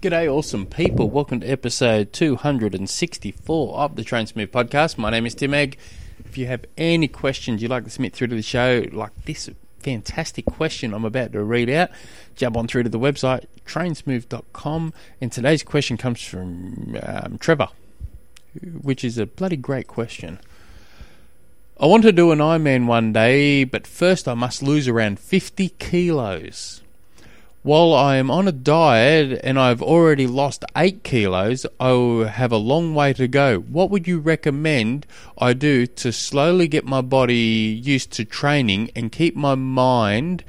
G'day, awesome people. Welcome to episode 264 of the Train Smooth podcast. My name is Tim Egg. If you have any questions you'd like to submit through to the show, like this fantastic question I'm about to read out, jump on through to the website, trainsmooth.com. And today's question comes from um, Trevor, which is a bloody great question. I want to do an Ironman one day, but first I must lose around 50 kilos. While I am on a diet and I've already lost 8 kilos, I will have a long way to go. What would you recommend I do to slowly get my body used to training and keep my mind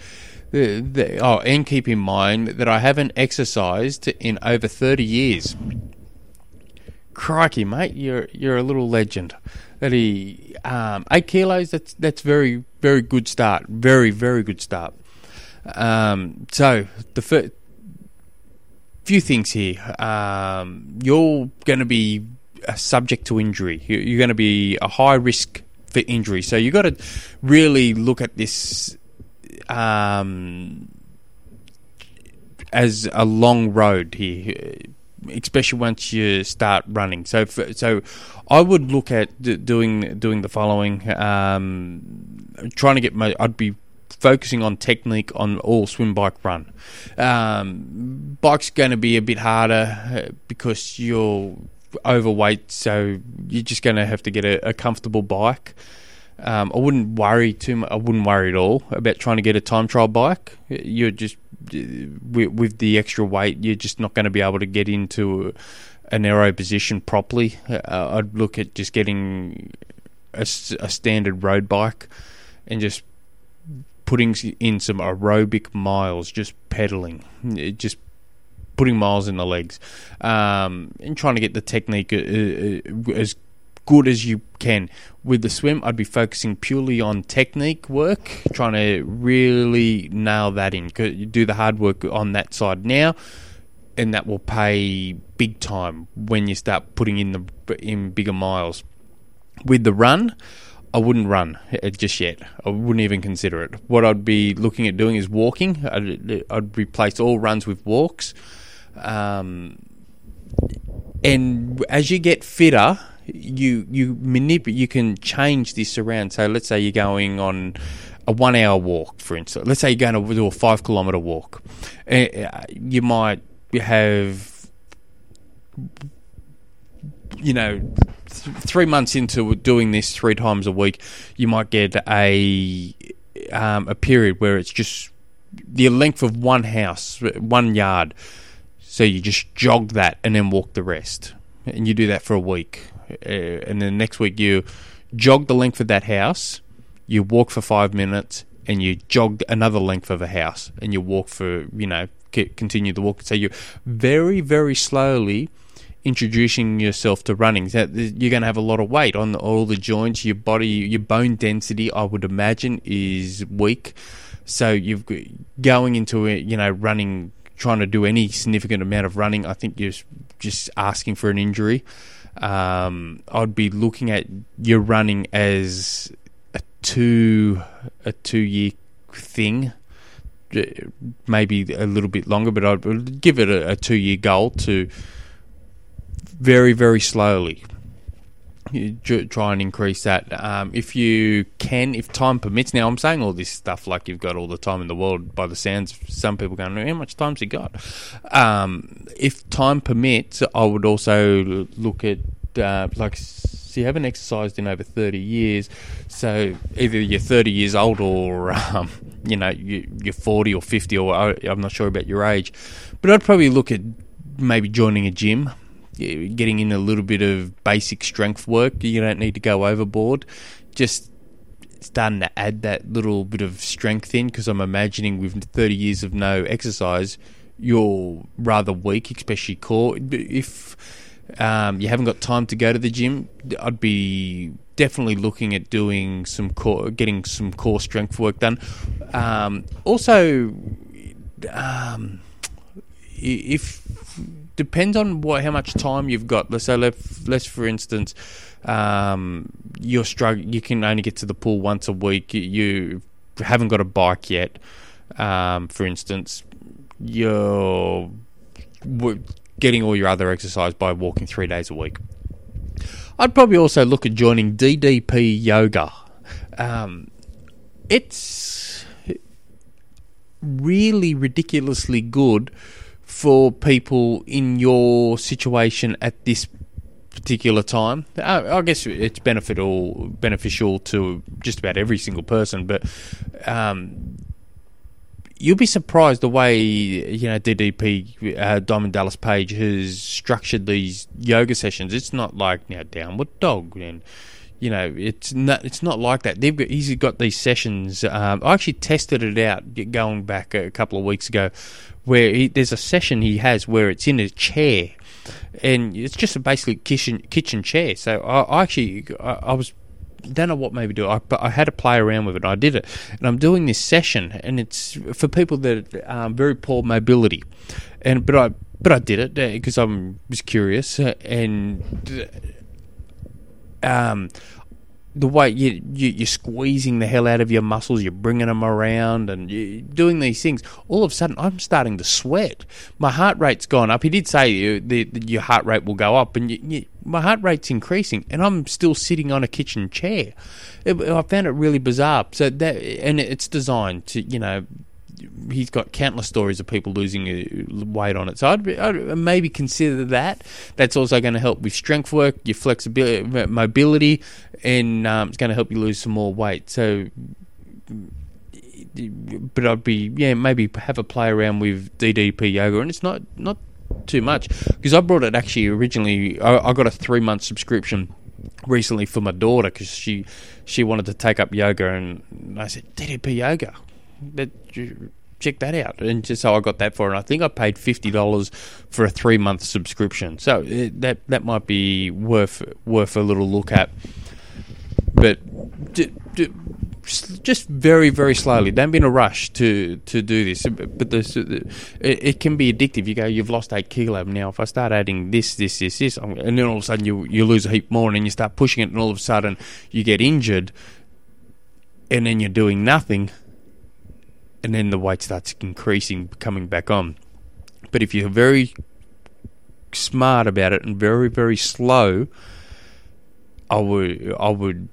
the, the, oh, and keep in mind that I haven't exercised in over 30 years. Crikey, mate, you're you're a little legend. That he um, eight kilos. That's that's very very good start. Very very good start. Um, so the few things here. Um, you're going to be subject to injury. You're going to be a high risk for injury. So you've got to really look at this um, as a long road here, especially once you start running. So, for, so I would look at doing doing the following. Um, trying to get my. I'd be focusing on technique on all swim, bike, run. Um, bike's going to be a bit harder uh, because you're overweight, so you're just going to have to get a, a comfortable bike. Um, I wouldn't worry too much. I wouldn't worry at all about trying to get a time trial bike. You're just with, with the extra weight, you're just not going to be able to get into a, a narrow position properly. Uh, I'd look at just getting a, a standard road bike and just putting in some aerobic miles, just pedaling, just putting miles in the legs, um, and trying to get the technique uh, uh, as good as you can. With the swim, I'd be focusing purely on technique work, trying to really nail that in. Do the hard work on that side now, and that will pay big time when you start putting in the in bigger miles. With the run, I wouldn't run just yet. I wouldn't even consider it. What I'd be looking at doing is walking. I'd, I'd replace all runs with walks. Um, and as you get fitter, you you manipulate. You can change this around. So let's say you're going on a one hour walk, for instance. Let's say you're going to do a five kilometer walk. Uh, you might have, you know, th- three months into doing this three times a week, you might get a um, a period where it's just the length of one house, one yard. So you just jog that and then walk the rest, and you do that for a week, uh, and then next week you jog the length of that house, you walk for five minutes, and you jog another length of a house, and you walk for you know continue the walk. So you very very slowly introducing yourself to running. You're going to have a lot of weight on all the joints. Your body, your bone density, I would imagine, is weak. So you've going into it, you know, running, trying to do any significant amount of running. I think you're just asking for an injury. Um, I'd be looking at your running as a two a two year thing maybe a little bit longer, but I'd give it a, a two year goal to very, very slowly. try and increase that. Um, if you can, if time permits. Now, I'm saying all this stuff like you've got all the time in the world. By the sounds, some people going, "How much time's he got?" Um, if time permits, I would also look at uh, like so you haven't exercised in over 30 years so either you're 30 years old or um, you know you, are 40 or 50 or i'm not sure about your age but i'd probably look at maybe joining a gym getting in a little bit of basic strength work. You don't need to go overboard. Just starting to add that little bit of strength in because I'm imagining with 30 years of no exercise, you're rather weak, especially core. If um, you haven't got time to go to the gym, I'd be definitely looking at doing some core, getting some core strength work done. Um, also, um, if depends on what how much time you've got. Let's say, let's for instance, um, you're struggling. You can only get to the pool once a week. You haven't got a bike yet. Um, for instance, you're getting all your other exercise by walking three days a week. I'd probably also look at joining DDP Yoga. Um, it's really ridiculously good for people in your situation at this particular time. I, I guess it's beneficial beneficial to just about every single person, but um, you'll be surprised the way you know DDP uh, Diamond Dallas Page has structured these yoga sessions. It's not like you know downward dog and you know it's not it's not like that. They've got, he's got these sessions. Um, I actually tested it out going back a couple of weeks ago, where he, there's a session he has where it's in a chair. And it's just a basically kitchen kitchen chair. So I, I actually I, I was don't know what maybe do. I, but I had to play around with it. I did it, and I'm doing this session, and it's for people that um, very poor mobility, and but I but I did it because I was curious, uh, and um, the way you, you are squeezing the hell out of your muscles, you're bringing them around, and you're doing these things. All of a sudden, I'm starting to sweat. My heart rate's gone up. He did say you, the, the, your heart rate will go up, and you, you, my heart rate's increasing, and I'm still sitting on a kitchen chair. It, I found it really bizarre. So that, and it's designed to, you know, he's got countless stories of people losing weight on it. So I'd, I'd maybe consider that. That's also going to help with strength work, your flexibility, mobility, and um, it's going to help you lose some more weight. So, but I'd be yeah maybe have a play around with DDP yoga, and it's not not too much because I brought it actually originally. I, I got a three month subscription recently for my daughter because she she wanted to take up yoga, and I said DDP yoga that check that out. And just so I got that for it. I think I paid fifty dollars for a three month subscription. So it, uh, that that might be worth worth a little look at. But just very very slowly. Don't be in a rush to to do this. But it, it can be addictive. You go, you've lost eight kilo now. If I start adding this, this, this, this, and then all of a sudden you you lose a heap more, and then you start pushing it, and all of a sudden you get injured, and then you're doing nothing and then the weight starts increasing, coming back on. But if you're very smart about it and very very slow, I would I would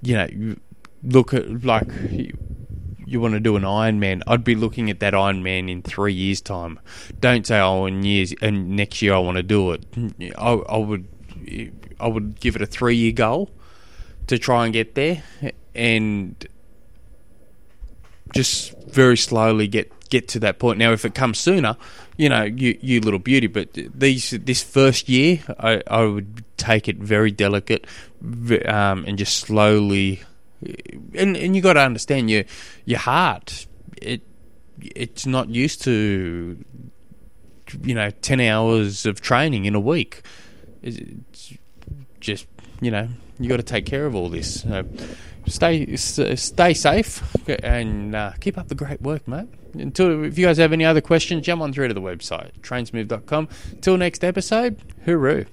you know look at like you, want to do an Ironman, I'd be looking at that Ironman in three years' time. Don't say oh in years and next year I want to do it. I, I would I would give it a three year goal to try and get there and just very slowly get get to that point. Now, if it comes sooner, you know, you you little beauty. But these this first year, I, I would take it very delicate, um, and just slowly. And and you got to understand your your heart. It it's not used to you know ten hours of training in a week. It's just you know you got to take care of all this. So, stay stay safe and uh, keep up the great work, mate. Until if you guys have any other questions, jump on through to the website trainsmooth.com. Till next episode, hooroo.